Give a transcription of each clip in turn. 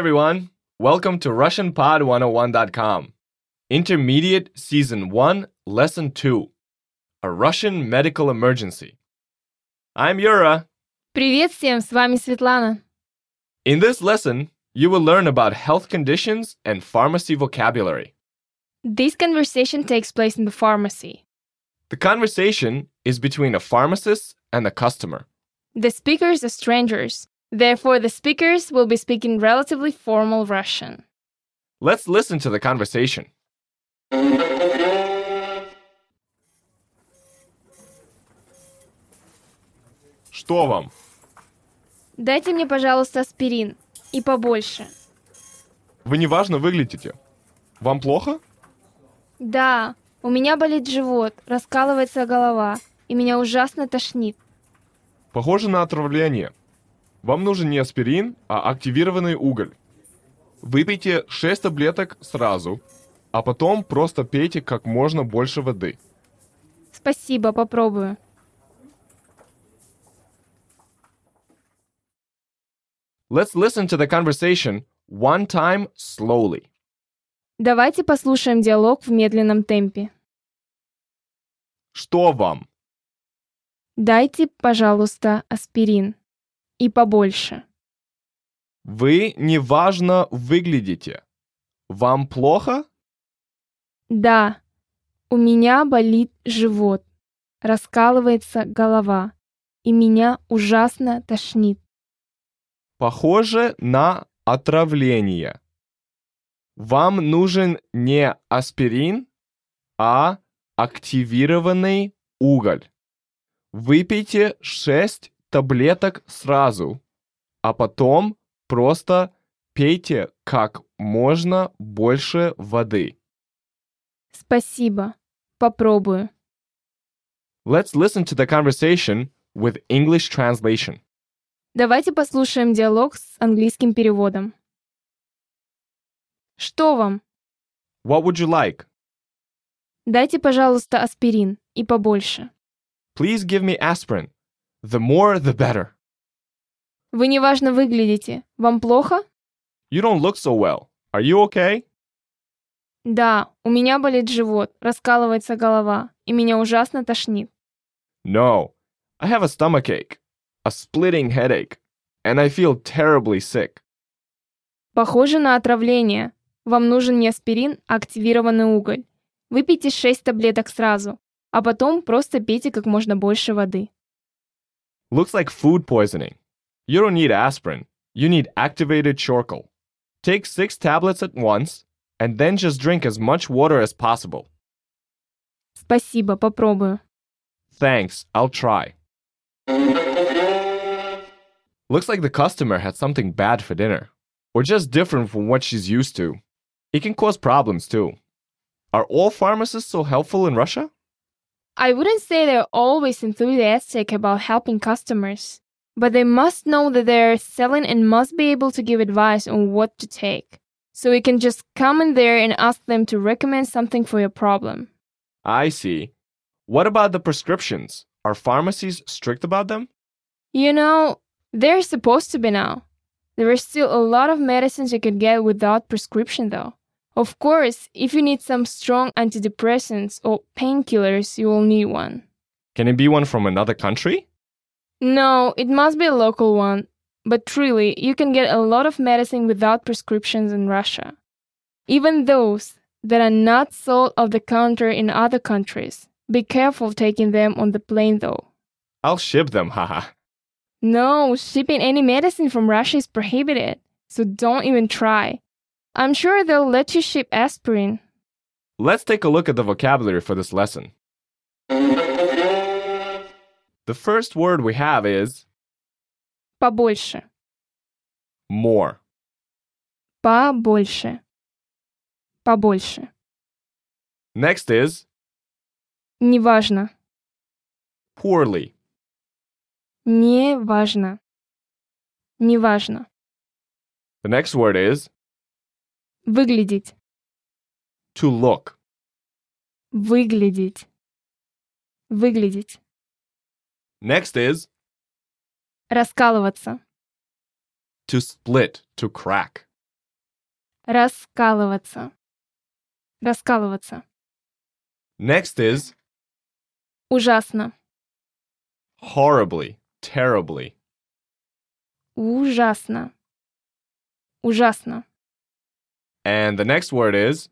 Hello, everyone. Welcome to RussianPod101.com. Intermediate Season 1, Lesson 2 A Russian Medical Emergency. I'm Yura. Привет всем, с вами Светлана. In this lesson, you will learn about health conditions and pharmacy vocabulary. This conversation takes place in the pharmacy. The conversation is between a pharmacist and a customer. The speakers are strangers. Therefore, the speakers will be speaking relatively formal Russian. Let's listen to the conversation. Что вам? Дайте мне, пожалуйста, аспирин. И побольше. Вы неважно выглядите. Вам плохо? Да, у меня болит живот, раскалывается голова, и меня ужасно тошнит. Похоже на отравление. Вам нужен не аспирин, а активированный уголь. Выпейте 6 таблеток сразу, а потом просто пейте как можно больше воды. Спасибо, попробую. Let's listen to the conversation one time slowly. Давайте послушаем диалог в медленном темпе. Что вам? Дайте, пожалуйста, аспирин. И побольше. Вы неважно выглядите. Вам плохо? Да, у меня болит живот, раскалывается голова, и меня ужасно тошнит. Похоже на отравление. Вам нужен не аспирин, а активированный уголь. Выпейте 6 таблеток сразу, а потом просто пейте как можно больше воды. Спасибо, попробую. Let's listen to the conversation with English translation. Давайте послушаем диалог с английским переводом. Что вам? What would you like? Дайте, пожалуйста, аспирин и побольше. Please give me aspirin. The more, the better. Вы неважно выглядите. Вам плохо? You don't look so well. Are you okay? Да, у меня болит живот, раскалывается голова, и меня ужасно тошнит. No. I have a stomachache, a splitting headache, and I feel terribly sick. Похоже на отравление. Вам нужен не аспирин, а активированный уголь. Выпейте 6 таблеток сразу, а потом просто пейте как можно больше воды. Looks like food poisoning. You don't need aspirin. You need activated charcoal. Take six tablets at once, and then just drink as much water as possible. Спасибо, попробую. Thanks, I'll try. Looks like the customer had something bad for dinner, or just different from what she's used to. It can cause problems too. Are all pharmacists so helpful in Russia? I wouldn't say they're always enthusiastic about helping customers, but they must know that they're selling and must be able to give advice on what to take. So you can just come in there and ask them to recommend something for your problem. I see. What about the prescriptions? Are pharmacies strict about them? You know, they're supposed to be now. There are still a lot of medicines you can get without prescription, though. Of course, if you need some strong antidepressants or painkillers, you will need one. Can it be one from another country? No, it must be a local one. But truly, you can get a lot of medicine without prescriptions in Russia. Even those that are not sold off the counter in other countries. Be careful taking them on the plane, though. I'll ship them, haha. No, shipping any medicine from Russia is prohibited, so don't even try. I'm sure they'll let you ship aspirin. Let's take a look at the vocabulary for this lesson. The first word we have is Побольше. more. Побольше. Побольше. Next is Неважно. poorly. Неважно. Неважно. The next word is Выглядеть. to look. Выглядеть. Выглядеть. Next is Раскалываться. To split, to crack. Раскалываться. Раскалываться. Next is Ужасно. horribly, terribly. Ужасно. Ужасно. And the next word is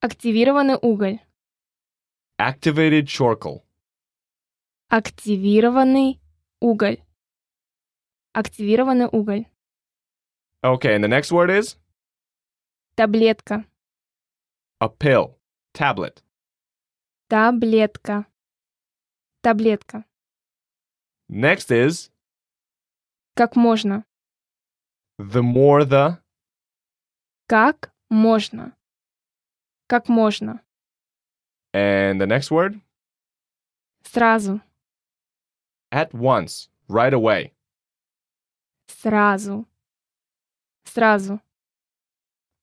Активированный уголь. activated charcoal. Активированный уголь. Активированный уголь. Okay, and the next word is Таблетка. a pill, tablet. Таблетка. Таблетка. Next is Как можно. the more the Как можно. Как можно. and the next word Сразу. at once, right away. Сразу. Сразу.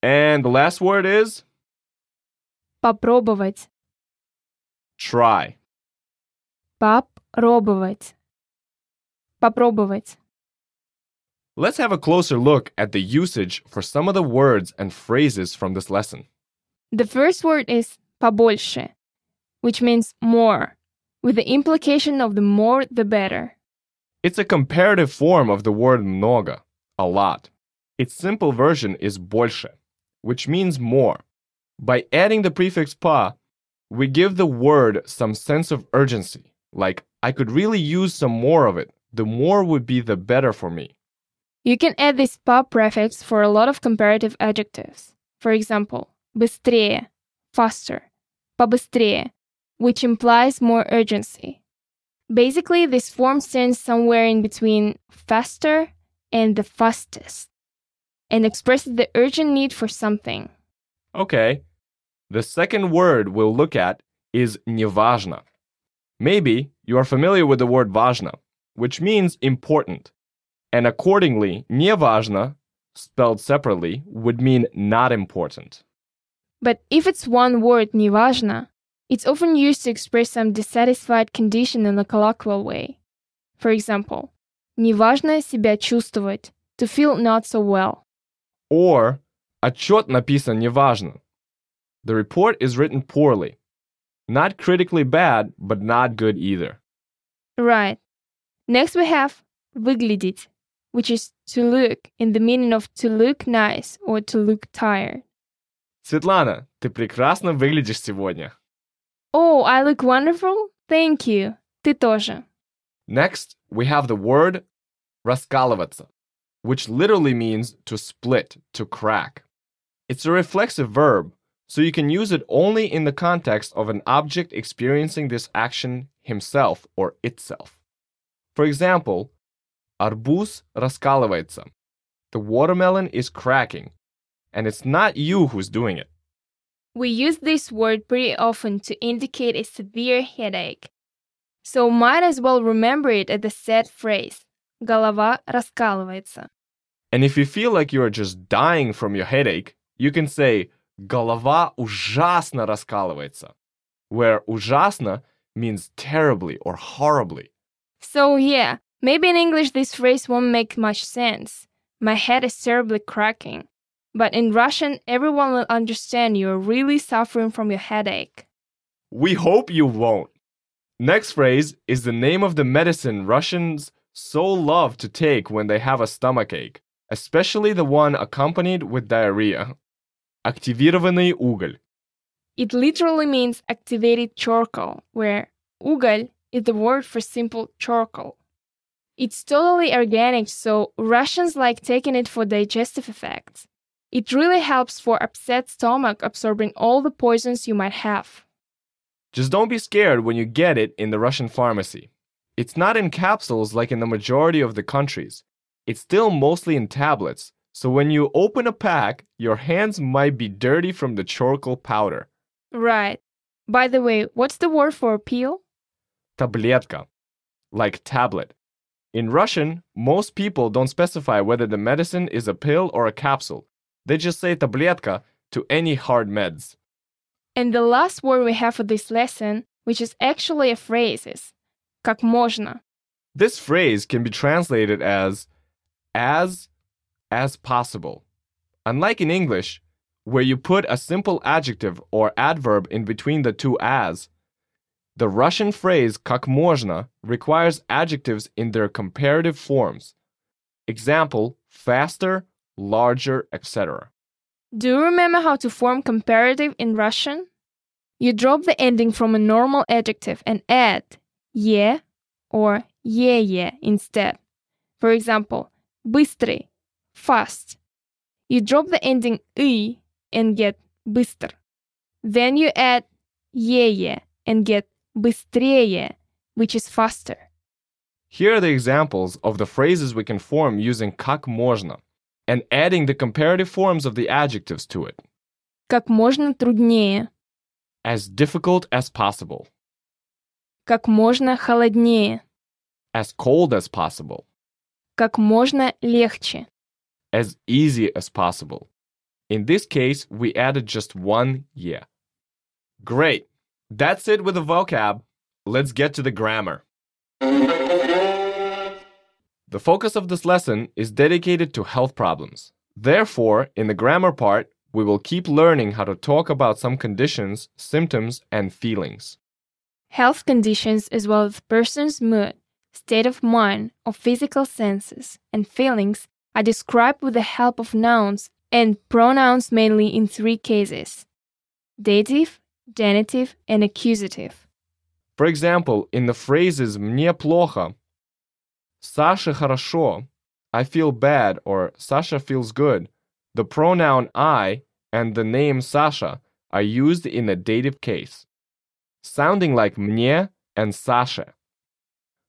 And the last word is Попробовать. try. Попробовать. Попробовать. Let's have a closer look at the usage for some of the words and phrases from this lesson. The first word is побольше, which means more, with the implication of the more the better. It's a comparative form of the word много, a lot. Its simple version is больше, which means more. By adding the prefix pa, we give the word some sense of urgency, like I could really use some more of it. The more would be the better for me. You can add this pa prefix for a lot of comparative adjectives. For example, быстрее, faster, побыстрее, which implies more urgency. Basically, this form stands somewhere in between faster and the fastest and expresses the urgent need for something. Okay. The second word we'll look at is неважно. Maybe you are familiar with the word важно, which means important. And accordingly, неважно, spelled separately, would mean not important. But if it's one word, неважно, it's often used to express some dissatisfied condition in a colloquial way. For example, неважно себя чувствовать, to feel not so well. Or отчет написан неважно. The report is written poorly. Not critically bad, but not good either. Right. Next we have выглядеть, which is to look in the meaning of to look nice or to look tired. Светлана, ты прекрасно выглядишь сегодня. Oh, I look wonderful? Thank you. Ты тоже. Next, we have the word раскалываться, which literally means to split, to crack. It's a reflexive verb, so you can use it only in the context of an object experiencing this action himself or itself. For example, арбуз раскалывается. The watermelon is cracking, and it's not you who's doing it. We use this word pretty often to indicate a severe headache. So might as well remember it as the set phrase голова раскалывается. And if you feel like you are just dying from your headache, you can say голова ужасно раскалывается, where ужасно means terribly or horribly. So yeah, maybe in English this phrase won't make much sense. My head is terribly cracking. But in Russian, everyone will understand you're really suffering from your headache. We hope you won't. Next phrase is the name of the medicine Russians so love to take when they have a stomachache, especially the one accompanied with diarrhea. Активированный уголь. It literally means activated charcoal, where уголь is the word for simple charcoal. It's totally organic, so Russians like taking it for digestive effects. It really helps for upset stomach absorbing all the poisons you might have. Just don't be scared when you get it in the Russian pharmacy. It's not in capsules like in the majority of the countries. It's still mostly in tablets, so when you open a pack, your hands might be dirty from the charcoal powder. Right. By the way, what's the word for pill? Tabletka, like tablet. In Russian, most people don't specify whether the medicine is a pill or a capsule. They just say tabletka to any hard meds. And the last word we have for this lesson, which is actually a phrase, is как можно. This phrase can be translated as as as possible. Unlike in English, where you put a simple adjective or adverb in between the two as, the Russian phrase как можно requires adjectives in their comparative forms. Example, faster, larger, etc. Do you remember how to form comparative in Russian? You drop the ending from a normal adjective and add ye or ye instead. For example, быстрый, fast. You drop the ending y and get быстр. Then you add ye and get быстрее, which is faster. Here are the examples of the phrases we can form using как можно and adding the comparative forms of the adjectives to it. Как можно труднее, As difficult as possible, как можно холоднее, as cold as possible, как можно легче. as easy as possible. In this case, we added just one yeah. Great. That's it with the vocab. Let's get to the grammar. The focus of this lesson is dedicated to health problems. Therefore, in the grammar part, we will keep learning how to talk about some conditions, symptoms, and feelings. Health conditions as well as person's mood, state of mind, or physical senses and feelings are described with the help of nouns and pronouns mainly in three cases dative, genitive, and accusative. For example, in the phrases «мне плохо», «Саше хорошо», «I feel bad» or «Sasha feels good», the pronoun I and the name Sasha are used in the dative case, sounding like «мне» and «Sasha».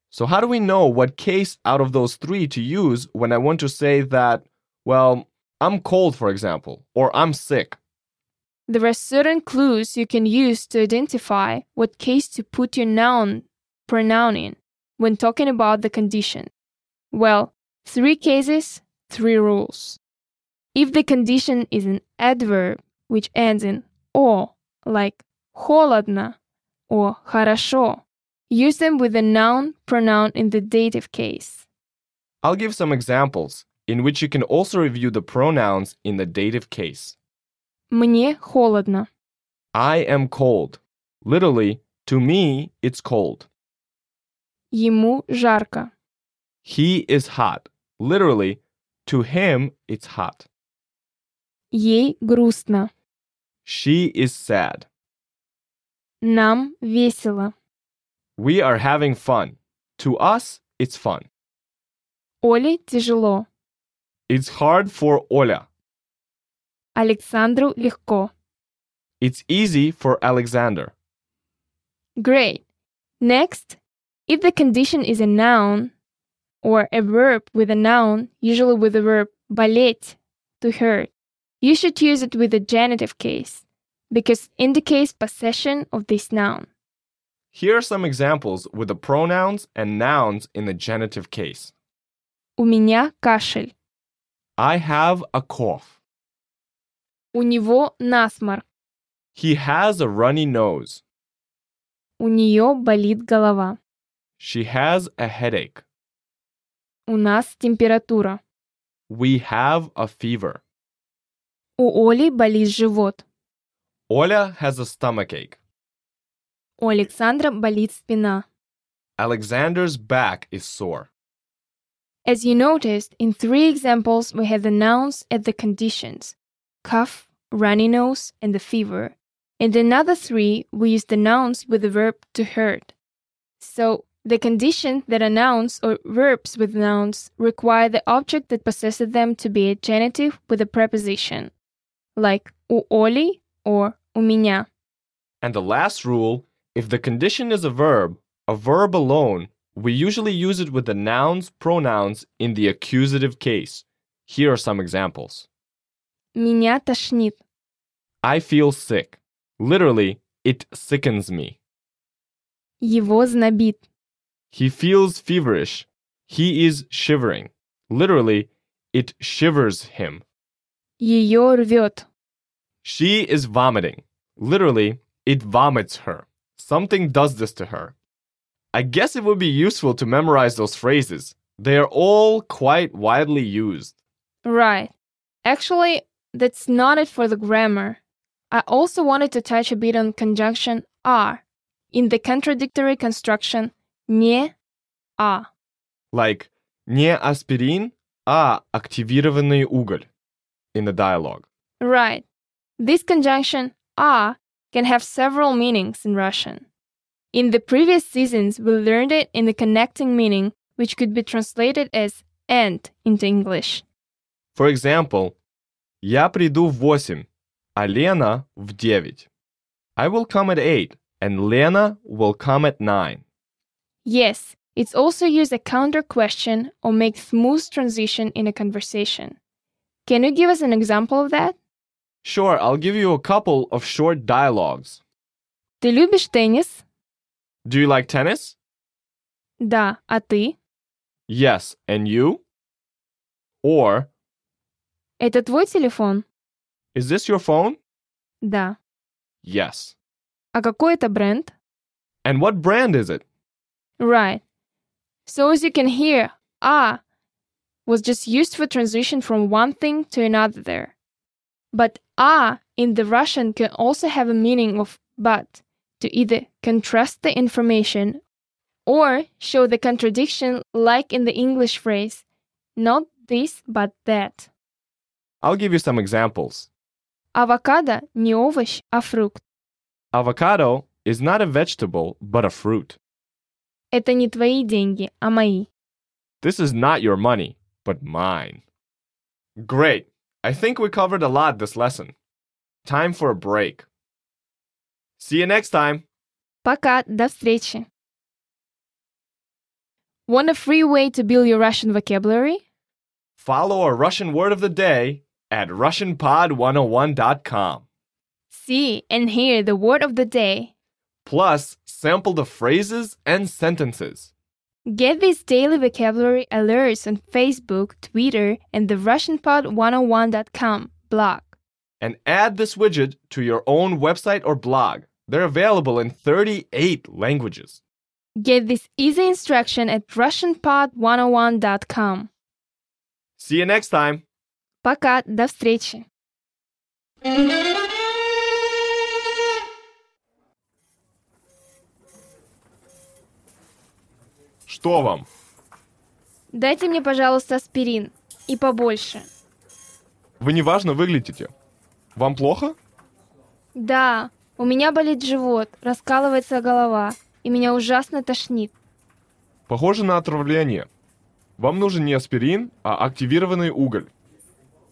So how do we know what case out of those three to use when I want to say that, well, I'm cold, for example, or I'm sick? There are certain clues you can use to identify what case to put your noun pronoun in when talking about the condition. Well, three cases, three rules. If the condition is an adverb which ends in o, like холодно or хорошо, use them with the noun pronoun in the dative case. I'll give some examples in which you can also review the pronouns in the dative case. Мне холодно. I am cold. Literally, to me, it's cold. Ему жарко. He is hot. Literally, to him, it's hot. Ей грустно. She is sad. Нам весело. We are having fun. To us, it's fun. Оле тяжело. It's hard for Oля. Александру легко. It's easy for Alexander. Great. Next, if the condition is a noun or a verb with a noun, usually with the verb болеть, to hurt, you should use it with the genitive case because indicates possession of this noun. Here are some examples with the pronouns and nouns in the genitive case. У меня кашель. I have a cough. У него насморк. He has a runny nose. У нее болит голова. She has a headache. У нас температура. We have a fever. У Оли болит живот. Oля has a stomachache. У Александра болит спина. Alexander's back is sore. As you noticed, in three examples, we had the nouns and the conditions cough, runny nose, and the fever. In the other three, we used the nouns with the verb to hurt. So, the conditions that are nouns or verbs with nouns require the object that possesses them to be a genitive with a preposition, like у Оли or у меня. And the last rule if the condition is a verb, a verb alone, we usually use it with the nouns, pronouns in the accusative case. Here are some examples. Меня тошнит. I feel sick. Literally, it sickens me. Его знобит. He feels feverish. He is shivering. Literally, it shivers him. Ее рвет. She is vomiting. Literally, it vomits her. Something does this to her. I guess it would be useful to memorize those phrases. They are all quite widely used. Right. Actually, that's not it for the grammar. I also wanted to touch a bit on conjunction are in the contradictory construction не а. Like не аспирин, а активированный уголь in the dialogue. Right. This conjunction а can have several meanings in Russian. In the previous seasons, we learned it in the connecting meaning, which could be translated as and into English. For example, я приду в 8, а Лена в 9. I will come at 8 and Lena will come at 9. Yes, it's also used a counter question or make smooth transition in a conversation. Can you give us an example of that? Sure, I'll give you a couple of short dialogues. Ты любишь теннис? Do you like tennis? Да, а ты? Yes, and you? Or, Это твой телефон? is this your phone? Да. Yes. А какой это бренд? And what brand is it? Right. So as you can hear, ah was just used for transition from one thing to another there. But ah in the Russian can also have a meaning of but to either contrast the information or show the contradiction like in the English phrase not this but that. I'll give you some examples. Авокадо не овощ, а фрукт. Avocado is not a vegetable, but a fruit. Это не твои деньги, а мои. This is not your money, but mine. Great. I think we covered a lot this lesson. Time for a break. See you next time. Пока, до встречи. Want a free way to build your Russian vocabulary? Follow a Russian word of the day at RussianPod101.com. See and hear the word of the day. Plus, sample the phrases and sentences. Get these daily vocabulary alerts on Facebook, Twitter, and the RussianPod101.com blog. And add this widget to your own website or blog. They're available in 38 languages. Get this easy instruction at RussianPod101.com. See you next time. Пока, до встречи. Что вам? Дайте мне, пожалуйста, аспирин. И побольше. Вы неважно выглядите. Вам плохо? Да, у меня болит живот, раскалывается голова, и меня ужасно тошнит. Похоже на отравление. Вам нужен не аспирин, а активированный уголь.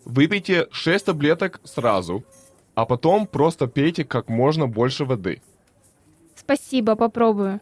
Выпейте 6 таблеток сразу, а потом просто пейте как можно больше воды. Спасибо, попробую.